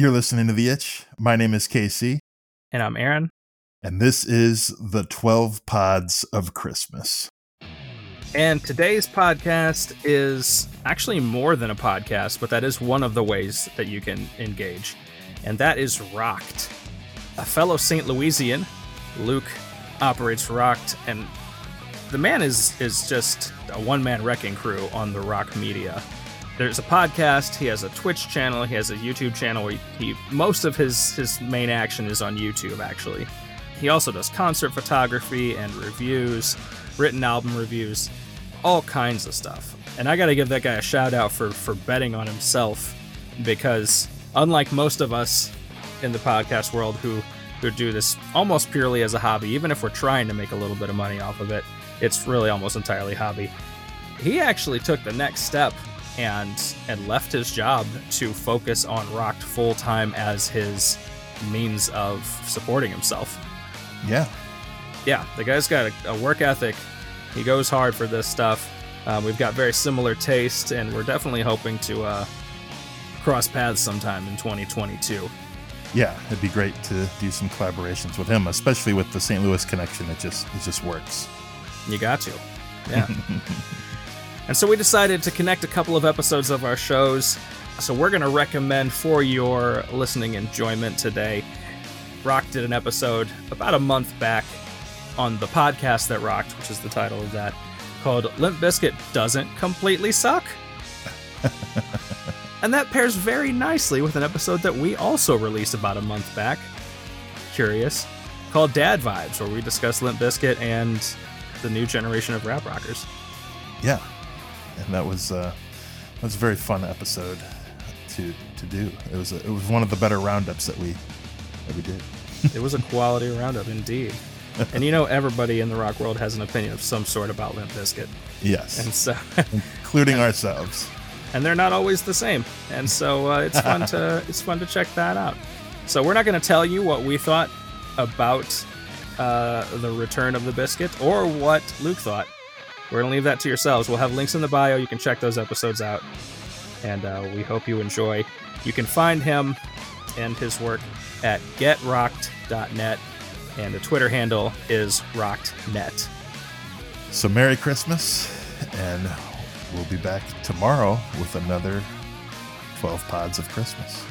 You're listening to The Itch. My name is Casey. And I'm Aaron. And this is the 12 Pods of Christmas. And today's podcast is actually more than a podcast, but that is one of the ways that you can engage. And that is Rocked. A fellow St. Louisian, Luke operates Rocked, and the man is is just a one man wrecking crew on the rock media there's a podcast. He has a Twitch channel. He has a YouTube channel. He, he most of his his main action is on YouTube. Actually, he also does concert photography and reviews, written album reviews, all kinds of stuff. And I got to give that guy a shout out for for betting on himself, because unlike most of us in the podcast world who who do this almost purely as a hobby, even if we're trying to make a little bit of money off of it, it's really almost entirely hobby. He actually took the next step and and left his job to focus on Rocked full time as his means of supporting himself. Yeah, yeah, the guy's got a, a work ethic. He goes hard for this stuff. Uh, we've got very similar taste, and we're definitely hoping to uh, cross paths sometime in 2022. Yeah, it'd be great to do some collaborations with him, especially with the St. Louis connection. It just it just works. You got to, yeah. And so we decided to connect a couple of episodes of our shows. So we're going to recommend for your listening enjoyment today. Rock did an episode about a month back on the podcast that rocked, which is the title of that, called Limp Bizkit Doesn't Completely Suck. and that pairs very nicely with an episode that we also released about a month back. Curious. Called Dad Vibes, where we discuss Limp Bizkit and the new generation of rap rockers. Yeah, and that was uh, that was a very fun episode to to do. It was a, it was one of the better roundups that we that we did. it was a quality roundup indeed. and you know everybody in the rock world has an opinion of some sort about Limp Bizkit. Yes. And so including ourselves. And they're not always the same. And so uh, it's fun to it's fun to check that out. So we're not going to tell you what we thought about uh, the return of the biscuit or what Luke thought we're going to leave that to yourselves. We'll have links in the bio. You can check those episodes out. And uh, we hope you enjoy. You can find him and his work at getrocked.net. And the Twitter handle is rockednet. So, Merry Christmas. And we'll be back tomorrow with another 12 Pods of Christmas.